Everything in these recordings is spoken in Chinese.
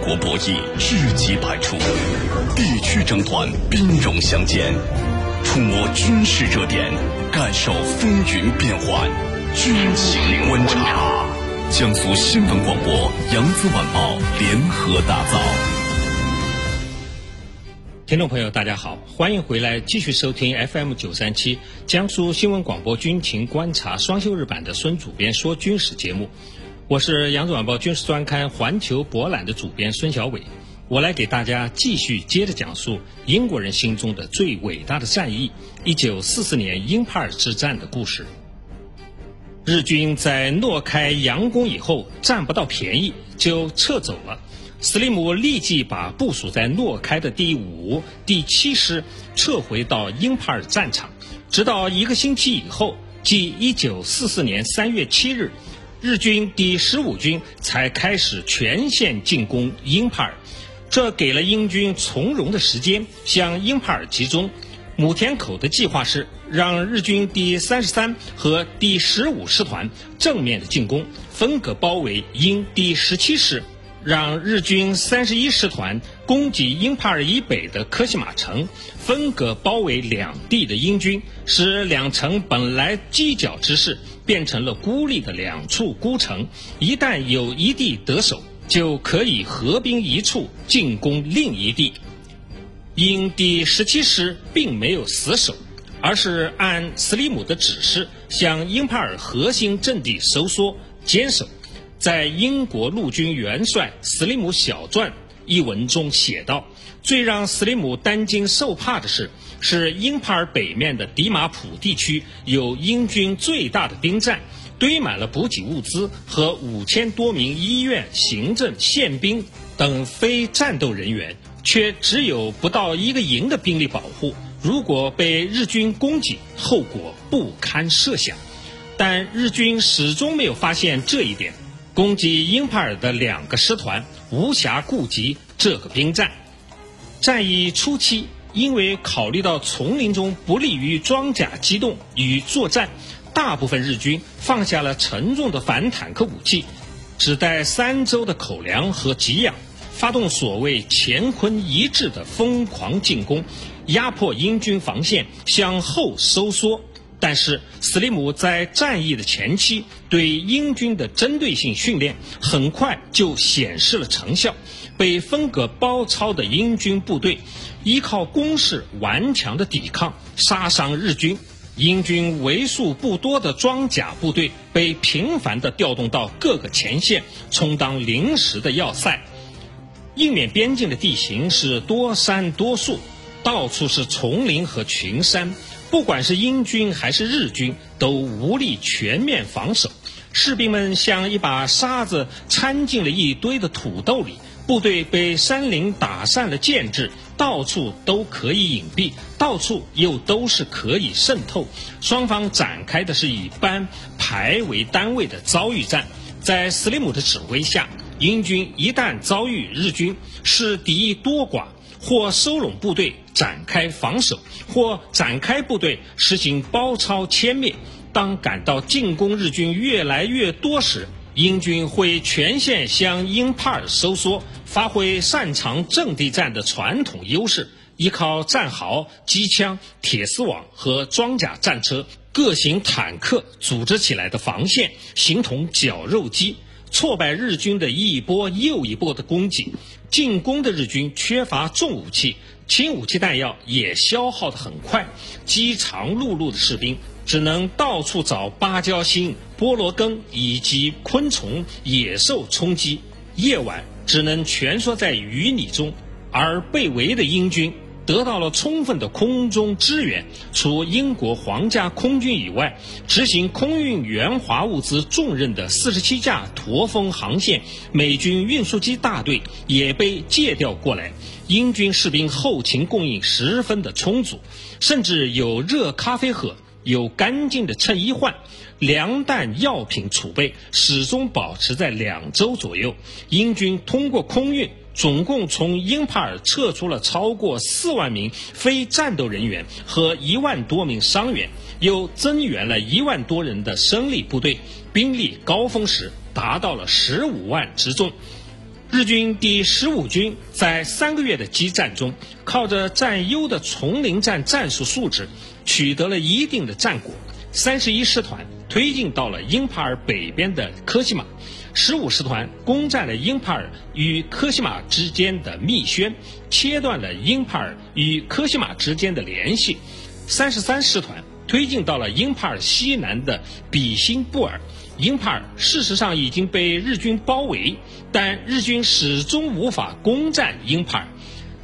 国博弈知己百出，地区争端兵戎相见，触摸军事热点，感受风云变幻，军情观察。江苏新闻广播、扬子晚报联合打造。听众朋友，大家好，欢迎回来继续收听 FM 九三七江苏新闻广播军情观察双休日版的孙主编说军事节目。我是扬子晚报军事专刊《环球博览》的主编孙小伟，我来给大家继续接着讲述英国人心中的最伟大的战役——一九四四年英帕尔之战的故事。日军在诺开佯攻以后，占不到便宜就撤走了。斯利姆立即把部署在诺开的第五、第七师撤回到英帕尔战场，直到一个星期以后，即一九四四年三月七日。日军第十五军才开始全线进攻英帕尔，这给了英军从容的时间向英帕尔集中。母田口的计划是让日军第三十三和第十五师团正面的进攻，分割包围英第十七师，让日军三十一师团攻击英帕尔以北的科西马城，分割包围两地的英军，使两城本来犄角之势。变成了孤立的两处孤城，一旦有一地得手，就可以合兵一处进攻另一地。英第十七师并没有死守，而是按斯利姆的指示向英帕尔核心阵地收缩坚守。在英国陆军元帅斯利姆小传一文中写道：“最让斯利姆担惊受怕的是。”是英帕尔北面的迪马普地区有英军最大的兵站，堆满了补给物资和五千多名医院、行政、宪兵等非战斗人员，却只有不到一个营的兵力保护。如果被日军攻击，后果不堪设想。但日军始终没有发现这一点，攻击英帕尔的两个师团无暇顾及这个兵站。战役初期。因为考虑到丛林中不利于装甲机动与作战，大部分日军放下了沉重的反坦克武器，只带三周的口粮和给养，发动所谓乾坤一致的疯狂进攻，压迫英军防线向后收缩。但是，斯利姆在战役的前期对英军的针对性训练很快就显示了成效。被分割包抄的英军部队，依靠攻势顽强的抵抗，杀伤日军。英军为数不多的装甲部队被频繁地调动到各个前线，充当临时的要塞。印缅边境的地形是多山多树，到处是丛林和群山，不管是英军还是日军，都无力全面防守。士兵们像一把沙子掺进了一堆的土豆里。部队被山林打散了建制，到处都可以隐蔽，到处又都是可以渗透。双方展开的是以班排为单位的遭遇战。在斯利姆的指挥下，英军一旦遭遇日军，是敌意多寡，或收拢部队展开防守，或展开部队实行包抄歼灭。当感到进攻日军越来越多时，英军会全线向英帕尔收缩，发挥擅长阵地战的传统优势，依靠战壕、机枪、铁丝网和装甲战车、各型坦克组织起来的防线，形同绞肉机，挫败日军的一波又一波的攻击。进攻的日军缺乏重武器，轻武器弹药也消耗得很快，饥肠辘辘的士兵。只能到处找芭蕉心、菠萝根以及昆虫、野兽充饥，夜晚只能蜷缩在淤泥中。而被围的英军得到了充分的空中支援，除英国皇家空军以外，执行空运援华物资重任的四十七架驼峰航线美军运输机大队也被借调过来。英军士兵后勤供应十分的充足，甚至有热咖啡喝。有干净的衬衣换，粮弹药品储备始终保持在两周左右。英军通过空运，总共从英帕尔撤出了超过四万名非战斗人员和一万多名伤员，又增援了一万多人的生力部队，兵力高峰时达到了十五万之众。日军第十五军在三个月的激战中，靠着占优的丛林战战术素质，取得了一定的战果。三十一师团推进到了英帕尔北边的科西玛，十五师团攻占了英帕尔与科西玛之间的密宣，切断了英帕尔与科西玛之间的联系。三十三师团推进到了英帕尔西南的比辛布尔。英帕尔事实上已经被日军包围，但日军始终无法攻占英帕尔，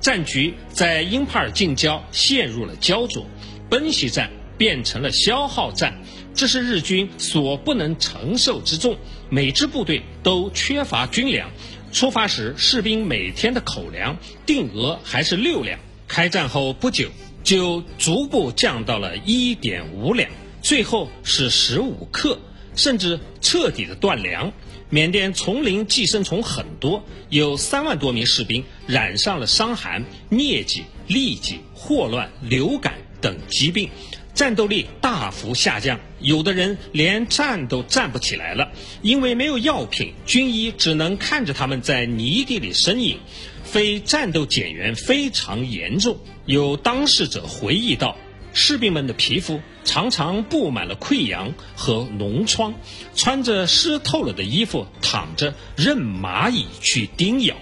战局在英帕尔近郊陷入了焦灼，奔袭战变成了消耗战，这是日军所不能承受之重。每支部队都缺乏军粮，出发时士兵每天的口粮定额还是六两，开战后不久就逐步降到了一点五两，最后是十五克。甚至彻底的断粮。缅甸丛林寄生虫很多，有三万多名士兵染上了伤寒、疟疾、痢疾、霍乱、流感等疾病，战斗力大幅下降。有的人连站都站不起来了，因为没有药品，军医只能看着他们在泥地里呻吟。非战斗减员非常严重。有当事者回忆道。士兵们的皮肤常常布满了溃疡和脓疮，穿着湿透了的衣服躺着，任蚂蚁去叮咬。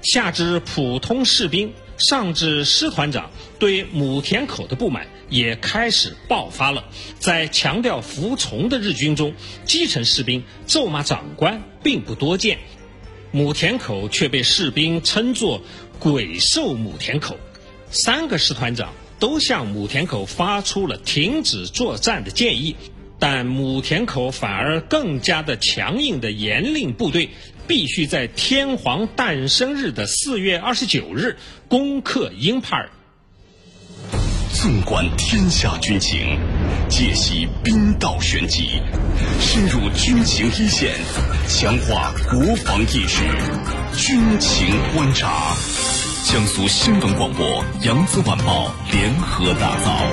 下至普通士兵，上至师团长，对母田口的不满也开始爆发了。在强调服从的日军中，基层士兵咒骂长官并不多见，母田口却被士兵称作“鬼兽母田口”。三个师团长。都向母田口发出了停止作战的建议，但母田口反而更加的强硬的严令部队必须在天皇诞生日的四月二十九日攻克英帕尔。纵观天下军情，解析兵道玄机，深入军情一线，强化国防意识，军情观察。江苏新闻广播、扬子晚报联合打造。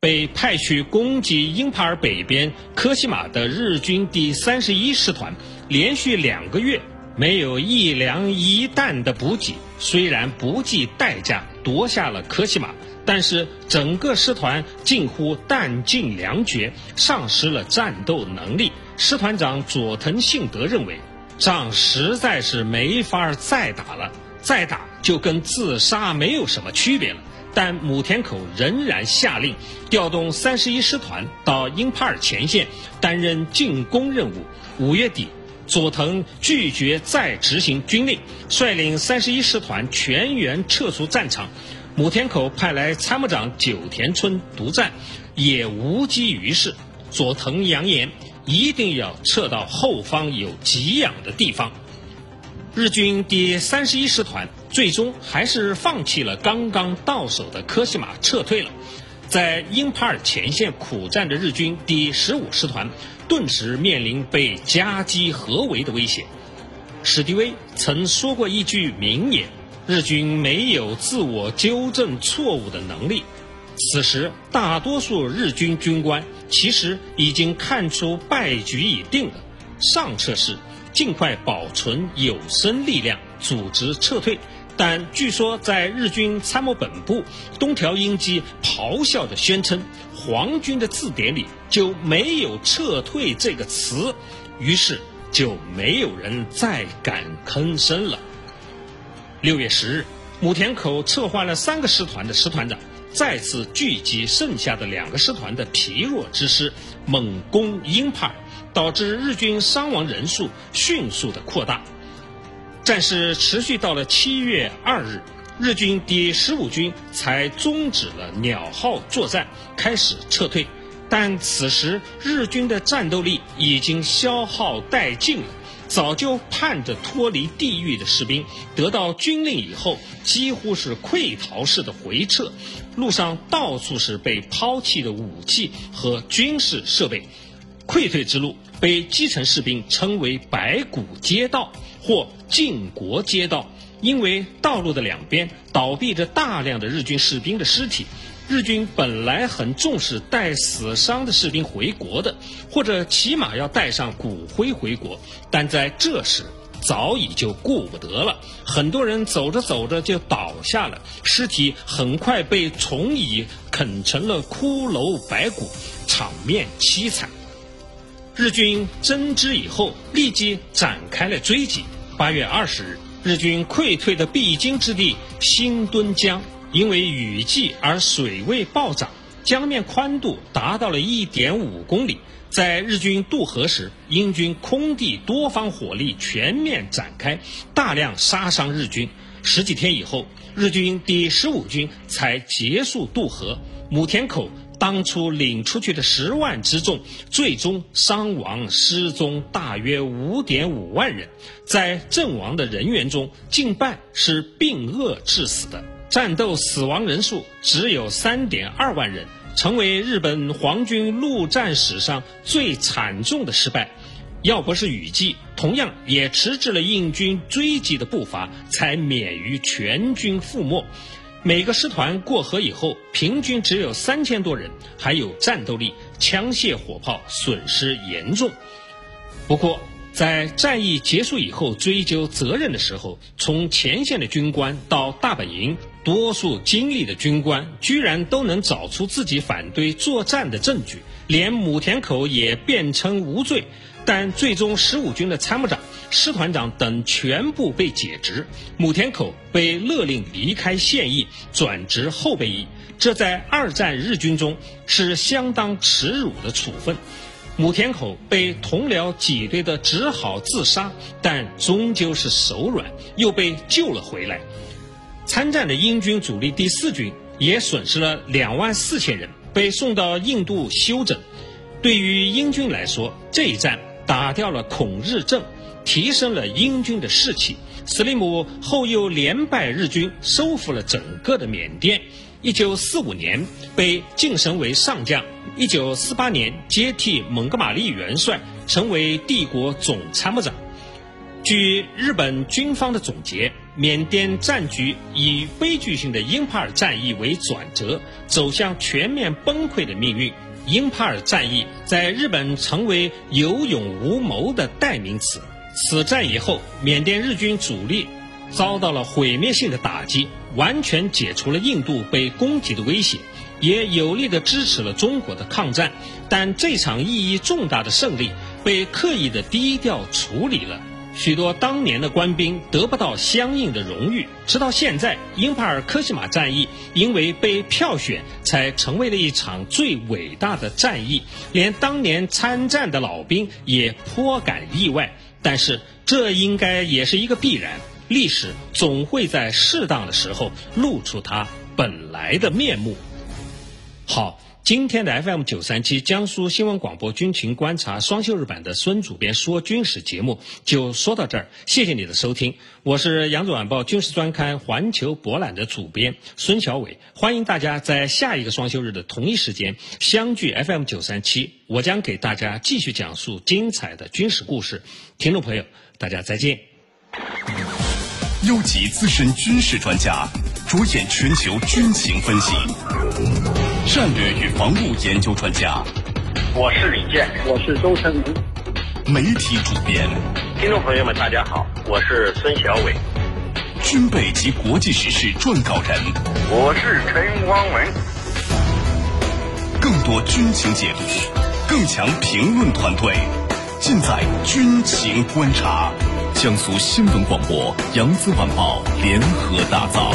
被派去攻击英帕尔北边科西玛的日军第三十一师团，连续两个月没有一粮一弹的补给。虽然不计代价夺下了科西玛，但是整个师团近乎弹尽粮绝，丧失了战斗能力。师团长佐藤信德认为，仗实在是没法再打了。再打就跟自杀没有什么区别了，但母田口仍然下令调动三十一师团到英帕尔前线担任进攻任务。五月底，佐藤拒绝再执行军令，率领三十一师团全员撤出战场。母田口派来参谋长久田村督战，也无济于事。佐藤扬言一定要撤到后方有给养的地方。日军第三十一师团最终还是放弃了刚刚到手的科西玛，撤退了。在英帕尔前线苦战的日军第十五师团，顿时面临被夹击合围的危险。史迪威曾说过一句名言：“日军没有自我纠正错误的能力。”此时，大多数日军军官其实已经看出败局已定了。上策是。尽快保存有生力量，组织撤退。但据说在日军参谋本部，东条英机咆哮地宣称，皇军的字典里就没有撤退这个词，于是就没有人再敢吭声了。六月十日，母田口策划了三个师团的师团长，再次聚集剩下的两个师团的疲弱之师，猛攻鹰派。导致日军伤亡人数迅速的扩大，战事持续到了七月二日，日军第十五军才终止了鸟号作战，开始撤退。但此时日军的战斗力已经消耗殆尽了，早就盼着脱离地狱的士兵得到军令以后，几乎是溃逃式的回撤，路上到处是被抛弃的武器和军事设备。溃退之路被基层士兵称为“白骨街道”或“晋国街道”，因为道路的两边倒闭着大量的日军士兵的尸体。日军本来很重视带死伤的士兵回国的，或者起码要带上骨灰回国，但在这时早已就顾不得了，很多人走着走着就倒下了，尸体很快被虫蚁啃成了骷髅白骨，场面凄惨。日军侦知以后，立即展开了追击。八月二十日，日军溃退的必经之地新墩江，因为雨季而水位暴涨，江面宽度达到了一点五公里。在日军渡河时，英军空地多方火力全面展开，大量杀伤日军。十几天以后，日军第十五军才结束渡河。母田口当初领出去的十万之众，最终伤亡失踪大约五点五万人。在阵亡的人员中，近半是病厄致死的，战斗死亡人数只有三点二万人。成为日本皇军陆战史上最惨重的失败，要不是雨季，同样也迟滞了印军追击的步伐，才免于全军覆没。每个师团过河以后，平均只有三千多人，还有战斗力，枪械火炮损失严重。不过，在战役结束以后追究责任的时候，从前线的军官到大本营，多数经历的军官居然都能找出自己反对作战的证据，连母田口也辩称无罪。但最终十五军的参谋长、师团长等全部被解职，母田口被勒令离开现役，转职后备役。这在二战日军中是相当耻辱的处分。母田口被同僚挤兑的只好自杀，但终究是手软，又被救了回来。参战的英军主力第四军也损失了两万四千人，被送到印度休整。对于英军来说，这一战打掉了孔日正，提升了英军的士气。司令姆后又连败日军，收复了整个的缅甸。一九四五年被晋升为上将。一九四八年接替蒙哥马利元帅，成为帝国总参谋长。据日本军方的总结，缅甸战局以悲剧性的英帕尔战役为转折，走向全面崩溃的命运。英帕尔战役在日本成为有勇无谋的代名词。此战以后，缅甸日军主力遭到了毁灭性的打击，完全解除了印度被攻击的威胁。也有力地支持了中国的抗战，但这场意义重大的胜利被刻意的低调处理了，许多当年的官兵得不到相应的荣誉。直到现在，英帕尔科西玛战役因为被票选，才成为了一场最伟大的战役，连当年参战的老兵也颇感意外。但是，这应该也是一个必然，历史总会在适当的时候露出它本来的面目。好，今天的 FM 九三七江苏新闻广播军情观察双休日版的孙主编说军事节目就说到这儿，谢谢你的收听，我是扬子晚报军事专刊环球博览的主编孙小伟，欢迎大家在下一个双休日的同一时间相聚 FM 九三七，我将给大家继续讲述精彩的军事故事，听众朋友，大家再见。优级资深军事专家，着眼全球军情分析。战略与防务研究专家，我是李健，我是周成明。媒体主编，听众朋友们，大家好，我是孙小伟。军备及国际时事撰稿人，我是陈光文。更多军情解读，更强评论团队，尽在军情观察。江苏新闻广播、扬子晚报联合打造。